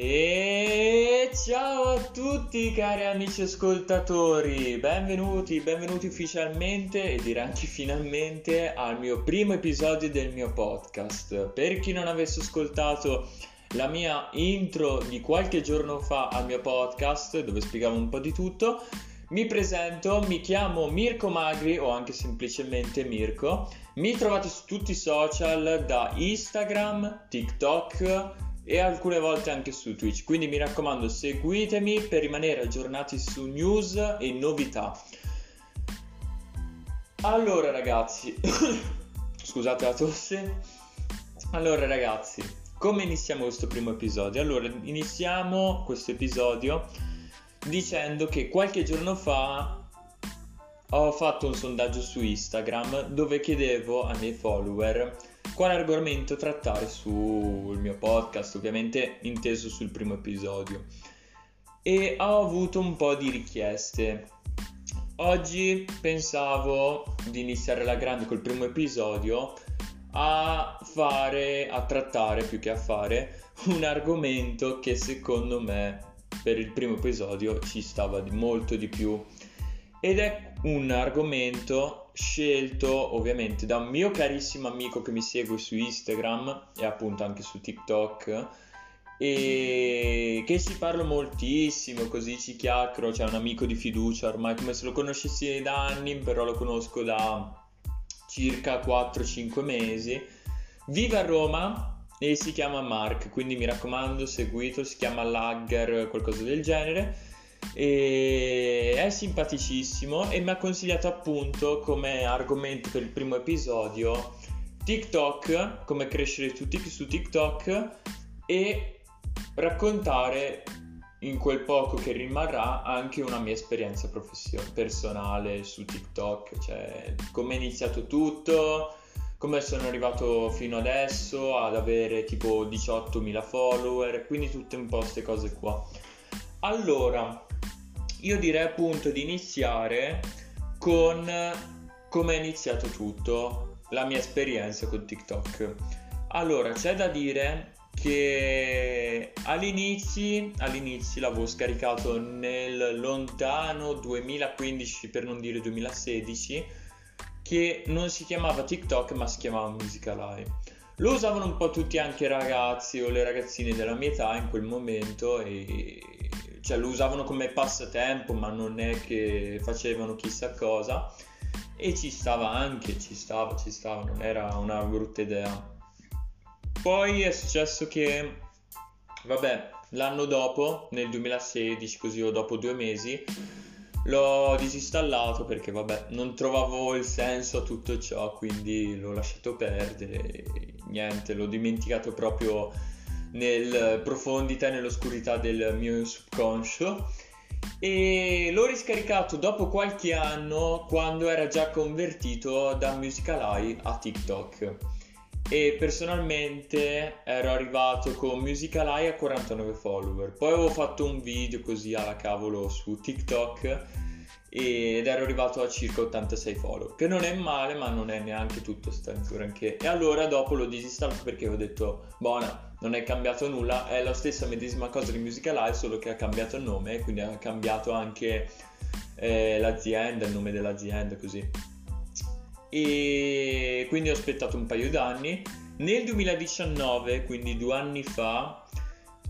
E ciao a tutti cari amici ascoltatori, benvenuti, benvenuti ufficialmente e direi anche finalmente al mio primo episodio del mio podcast. Per chi non avesse ascoltato la mia intro di qualche giorno fa al mio podcast dove spiegavo un po' di tutto, mi presento, mi chiamo Mirko Magri o anche semplicemente Mirko. Mi trovate su tutti i social da Instagram, TikTok, e alcune volte anche su Twitch. Quindi mi raccomando, seguitemi per rimanere aggiornati su news e novità. Allora ragazzi, scusate la tosse. Allora ragazzi, come iniziamo questo primo episodio? Allora, iniziamo questo episodio dicendo che qualche giorno fa ho fatto un sondaggio su Instagram dove chiedevo ai miei follower quale argomento trattare sul mio podcast, ovviamente inteso sul primo episodio. E ho avuto un po' di richieste. Oggi pensavo di iniziare la grande col primo episodio a fare, a trattare più che a fare un argomento che secondo me per il primo episodio ci stava di molto di più ed è un argomento scelto ovviamente da un mio carissimo amico che mi segue su Instagram e appunto anche su TikTok e che ci parlo moltissimo, così ci chiacchiero, c'è un amico di fiducia ormai come se lo conoscessi da anni, però lo conosco da circa 4-5 mesi. Vive a Roma e si chiama Mark, quindi mi raccomando seguito, si chiama Lagger, qualcosa del genere e è simpaticissimo e mi ha consigliato appunto come argomento per il primo episodio TikTok, come crescere su TikTok e raccontare in quel poco che rimarrà anche una mia esperienza profession- personale su TikTok, cioè come è iniziato tutto, come sono arrivato fino adesso ad avere tipo 18.000 follower, quindi tutte un po' queste cose qua. Allora, io direi appunto di iniziare con come è iniziato tutto, la mia esperienza con TikTok. Allora, c'è da dire che all'inizio, all'inizio l'avevo scaricato nel lontano 2015 per non dire 2016 che non si chiamava TikTok ma si chiamava Musicalai. Lo usavano un po' tutti anche i ragazzi o le ragazzine della mia età in quel momento e cioè lo usavano come passatempo, ma non è che facevano chissà cosa. E ci stava anche, ci stava, ci stava, non era una brutta idea. Poi è successo che, vabbè, l'anno dopo, nel 2016, così o dopo due mesi, l'ho disinstallato perché, vabbè, non trovavo il senso a tutto ciò, quindi l'ho lasciato perdere. Niente, l'ho dimenticato proprio nel profondità e nell'oscurità del mio subconscio. E l'ho riscaricato dopo qualche anno quando era già convertito da Musicalai a TikTok. E personalmente ero arrivato con Musicalai a 49 follower. Poi avevo fatto un video così alla cavolo su TikTok ed ero arrivato a circa 86 follow che non è male ma non è neanche tutto granché e allora dopo l'ho disinstallato perché ho detto buona non è cambiato nulla è la stessa medesima cosa di Musical Live solo che ha cambiato il nome quindi ha cambiato anche eh, l'azienda il nome dell'azienda così. E quindi ho aspettato un paio d'anni. Nel 2019 quindi due anni fa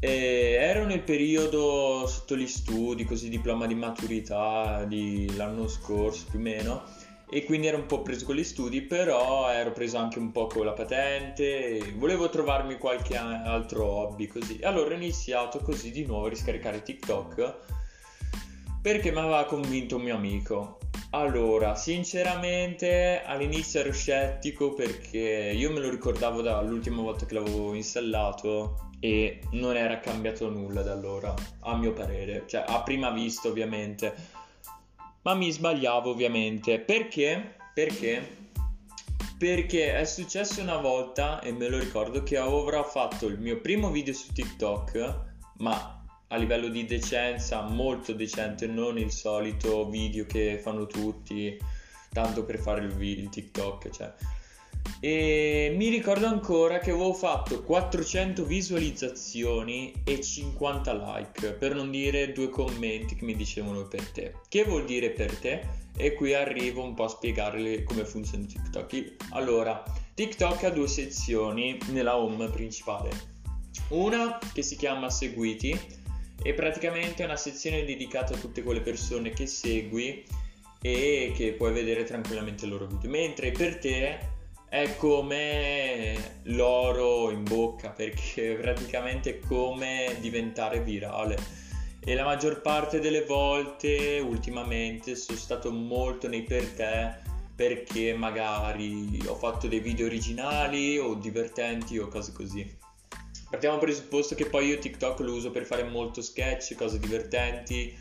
e ero nel periodo sotto gli studi, così diploma di maturità di l'anno scorso più o meno, e quindi ero un po' preso con gli studi, però ero preso anche un po' con la patente, volevo trovarmi qualche altro hobby così. Allora ho iniziato così di nuovo a riscaricare TikTok perché mi aveva convinto un mio amico. Allora, sinceramente all'inizio ero scettico perché io me lo ricordavo dall'ultima volta che l'avevo installato e non era cambiato nulla da allora, a mio parere, cioè a prima vista ovviamente, ma mi sbagliavo ovviamente, perché? Perché? Perché è successo una volta, e me lo ricordo, che avrò fatto il mio primo video su TikTok, ma a livello di decenza molto decente, non il solito video che fanno tutti, tanto per fare il, il TikTok, cioè E mi ricordo ancora che avevo fatto 400 visualizzazioni e 50 like, per non dire due commenti che mi dicevano per te. Che vuol dire per te? E qui arrivo un po' a spiegarle come funziona TikTok. Allora, TikTok ha due sezioni nella home principale. Una che si chiama Seguiti e praticamente è una sezione dedicata a tutte quelle persone che segui e che puoi vedere tranquillamente il loro video. Mentre per te è come l'oro in bocca perché praticamente è come diventare virale e la maggior parte delle volte ultimamente sono stato molto nei per te perché magari ho fatto dei video originali o divertenti o cose così partiamo dal presupposto che poi io TikTok lo uso per fare molto sketch, cose divertenti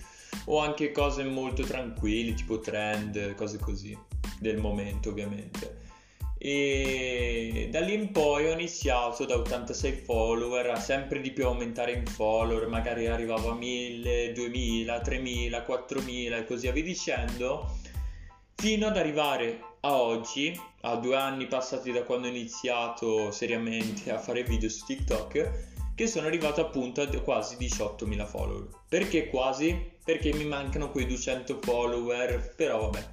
o anche cose molto tranquille tipo trend, cose così del momento ovviamente. E da lì in poi ho iniziato da 86 follower a sempre di più aumentare in follower, magari arrivavo a 1000, 2000, 3000, 4000 e così via dicendo, fino ad arrivare a oggi, a due anni passati da quando ho iniziato seriamente a fare video su TikTok, che sono arrivato appunto a quasi 18.000 follower. Perché quasi? Perché mi mancano quei 200 follower, però vabbè,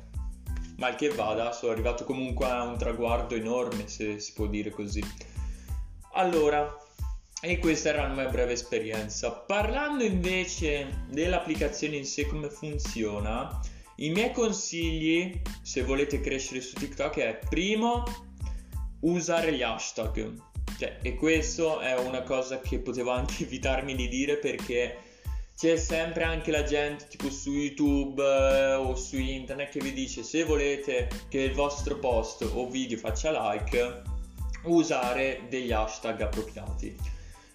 mal che vada, sono arrivato comunque a un traguardo enorme, se si può dire così. Allora, e questa era la mia breve esperienza. Parlando invece dell'applicazione in sé, come funziona, i miei consigli, se volete crescere su TikTok, è primo, usare gli hashtag. Cioè, e questo è una cosa che potevo anche evitarmi di dire perché c'è sempre anche la gente tipo su YouTube eh, o su internet che vi dice se volete che il vostro post o video faccia like usare degli hashtag appropriati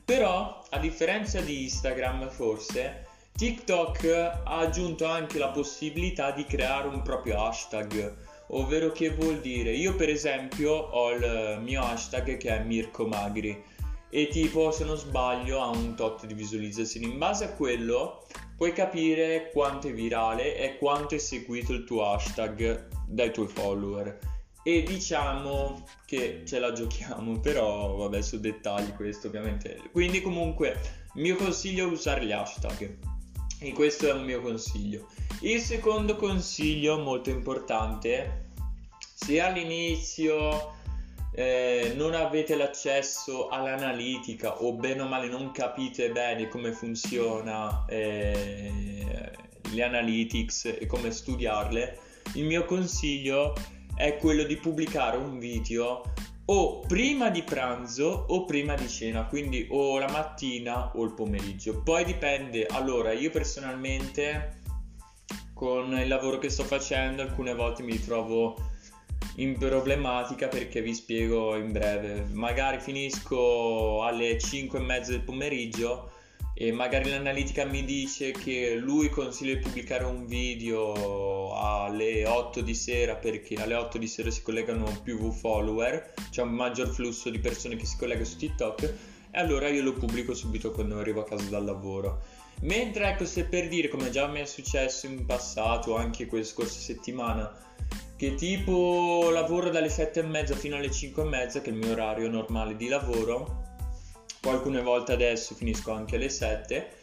però a differenza di Instagram forse TikTok ha aggiunto anche la possibilità di creare un proprio hashtag ovvero che vuol dire io per esempio ho il mio hashtag che è Mirko Magri e tipo se non sbaglio ha un tot di visualizzazioni. In base a quello puoi capire quanto è virale e quanto è seguito il tuo hashtag dai tuoi follower. E diciamo che ce la giochiamo però vabbè su dettagli questo ovviamente. Quindi comunque il mio consiglio è usare gli hashtag e questo è un mio consiglio. Il secondo consiglio molto importante se all'inizio eh, non avete l'accesso all'analitica o bene o male non capite bene come funziona eh, le analytics e come studiarle, il mio consiglio è quello di pubblicare un video o prima di pranzo o prima di cena, quindi o la mattina o il pomeriggio. Poi dipende, allora io personalmente con il lavoro che sto facendo alcune volte mi ritrovo in problematica perché vi spiego in breve. Magari finisco alle 5 e mezza del pomeriggio e magari l'analitica mi dice che lui consiglia di pubblicare un video alle 8 di sera perché alle 8 di sera si collegano più follower, c'è un maggior flusso di persone che si collega su TikTok e allora io lo pubblico subito quando arrivo a casa dal lavoro. Mentre ecco se per dire come già mi è successo in passato, anche questa scorsa settimana, che tipo lavoro dalle 7 e mezza fino alle 5 e mezza, che è il mio orario normale di lavoro. Poi alcune volte adesso finisco anche alle 7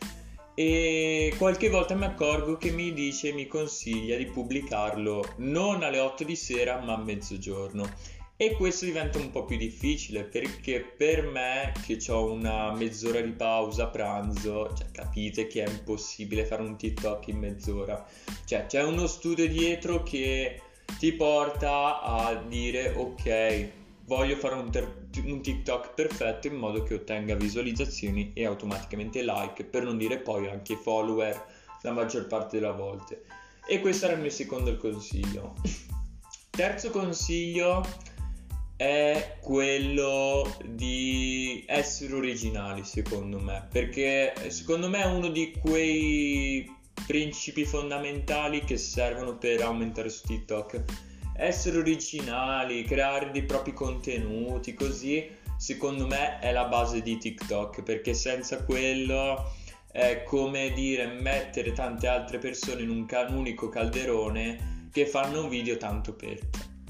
e qualche volta mi accorgo che mi dice, mi consiglia di pubblicarlo non alle 8 di sera ma a mezzogiorno. E questo diventa un po' più difficile perché per me che ho una mezz'ora di pausa pranzo, cioè capite che è impossibile fare un TikTok in mezz'ora. Cioè c'è uno studio dietro che ti porta a dire ok, voglio fare un, ter- un, TikTok perfetto in modo che ottenga visualizzazioni e automaticamente like, per non dire poi anche follower la maggior parte delle volte. E questo era il mio secondo consiglio. Terzo consiglio è quello di essere originali, secondo me, perché secondo me è uno di quei principi fondamentali che servono per aumentare su TikTok. Essere originali, creare dei propri contenuti, così secondo me è la base di TikTok, perché senza quello è come dire mettere tante altre persone in un, ca- un unico calderone che fanno un video tanto per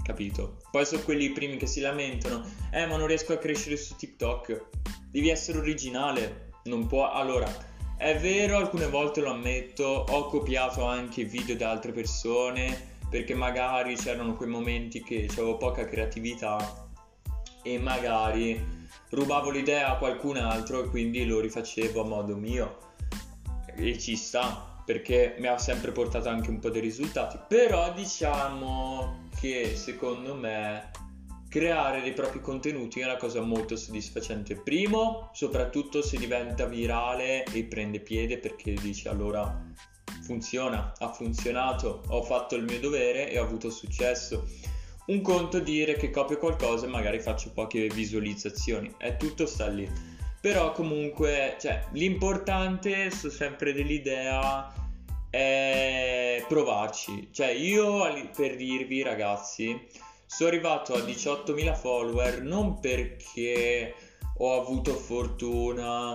capito? Poi sono quelli i primi che si lamentano, eh ma non riesco a crescere su TikTok, devi essere originale, non può... Allora, è vero, alcune volte lo ammetto, ho copiato anche video da altre persone perché magari c'erano quei momenti che avevo poca creatività e magari rubavo l'idea a qualcun altro e quindi lo rifacevo a modo mio. E ci sta perché mi ha sempre portato anche un po' dei risultati. Però diciamo che secondo me creare dei propri contenuti è una cosa molto soddisfacente. Primo soprattutto se diventa virale e prende piede perché dici allora funziona ha funzionato ho fatto il mio dovere e ho avuto successo un conto dire che copio qualcosa e magari faccio poche visualizzazioni, è tutto sta lì. Però comunque, cioè, l'importante, sto sempre dell'idea, è provarci. Cioè, io per dirvi ragazzi, sono arrivato a 18.000 follower non perché ho avuto fortuna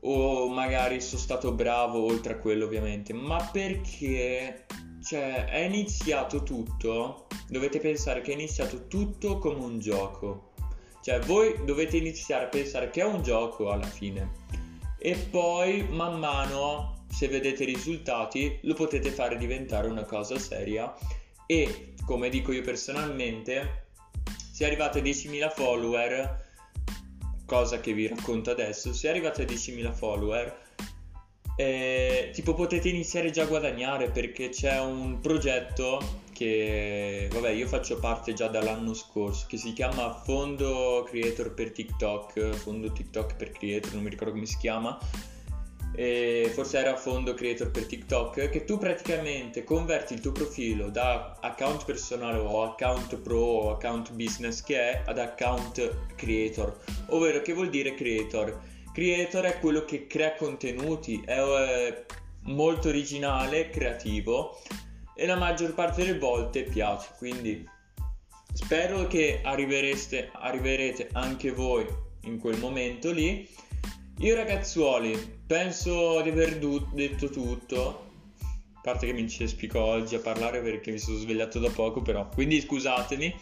o magari sono stato bravo oltre a quello ovviamente, ma perché cioè, è iniziato tutto. Dovete pensare che è iniziato tutto come un gioco. Cioè, voi dovete iniziare a pensare che è un gioco alla fine. E poi, man mano, se vedete i risultati, lo potete fare diventare una cosa seria. E, come dico io personalmente, se arrivate a 10.000 follower, cosa che vi racconto adesso, se arrivate a 10.000 follower, eh, tipo potete iniziare già a guadagnare perché c'è un progetto che vabbè io faccio parte già dall'anno scorso che si chiama Fondo Creator per TikTok Fondo TikTok per Creator non mi ricordo come si chiama forse era Fondo Creator per TikTok che tu praticamente converti il tuo profilo da account personale o account pro o account business che è ad account creator ovvero che vuol dire creator creator è quello che crea contenuti, è eh, molto originale, creativo e la maggior parte delle volte piace. Quindi spero che arriverete anche voi in quel momento lì. Io ragazzuoli, penso di aver du- detto tutto. A parte che mi incespico oggi a parlare perché mi sono svegliato da poco, però. Quindi scusatemi.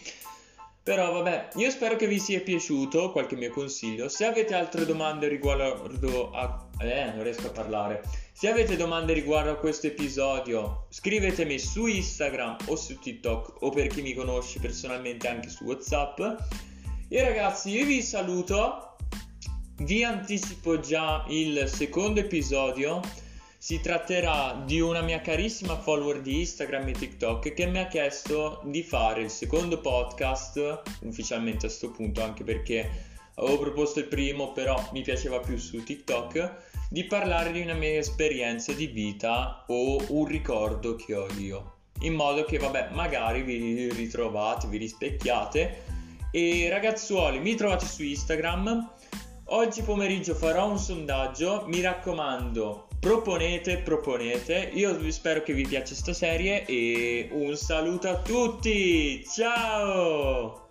Però vabbè, io spero che vi sia piaciuto qualche mio consiglio. Se avete altre domande riguardo a... Eh, non riesco a parlare. Se avete domande riguardo a questo episodio, scrivetemi su Instagram o su TikTok o per chi mi conosce personalmente anche su WhatsApp. E ragazzi, io vi saluto. Vi anticipo già il secondo episodio si tratterà di una mia carissima follower di Instagram e TikTok che mi ha chiesto di fare il secondo podcast, ufficialmente a questo punto, anche perché avevo proposto il primo, però mi piaceva più su TikTok, di parlare di una mia esperienza di vita o un ricordo che ho io. In modo che, vabbè, magari vi ritrovate, vi rispecchiate. E ragazzuoli, mi trovate su Instagram. Oggi pomeriggio farò un sondaggio, mi raccomando, proponete, proponete. Io spero che vi piaccia questa serie e un saluto a tutti. Ciao!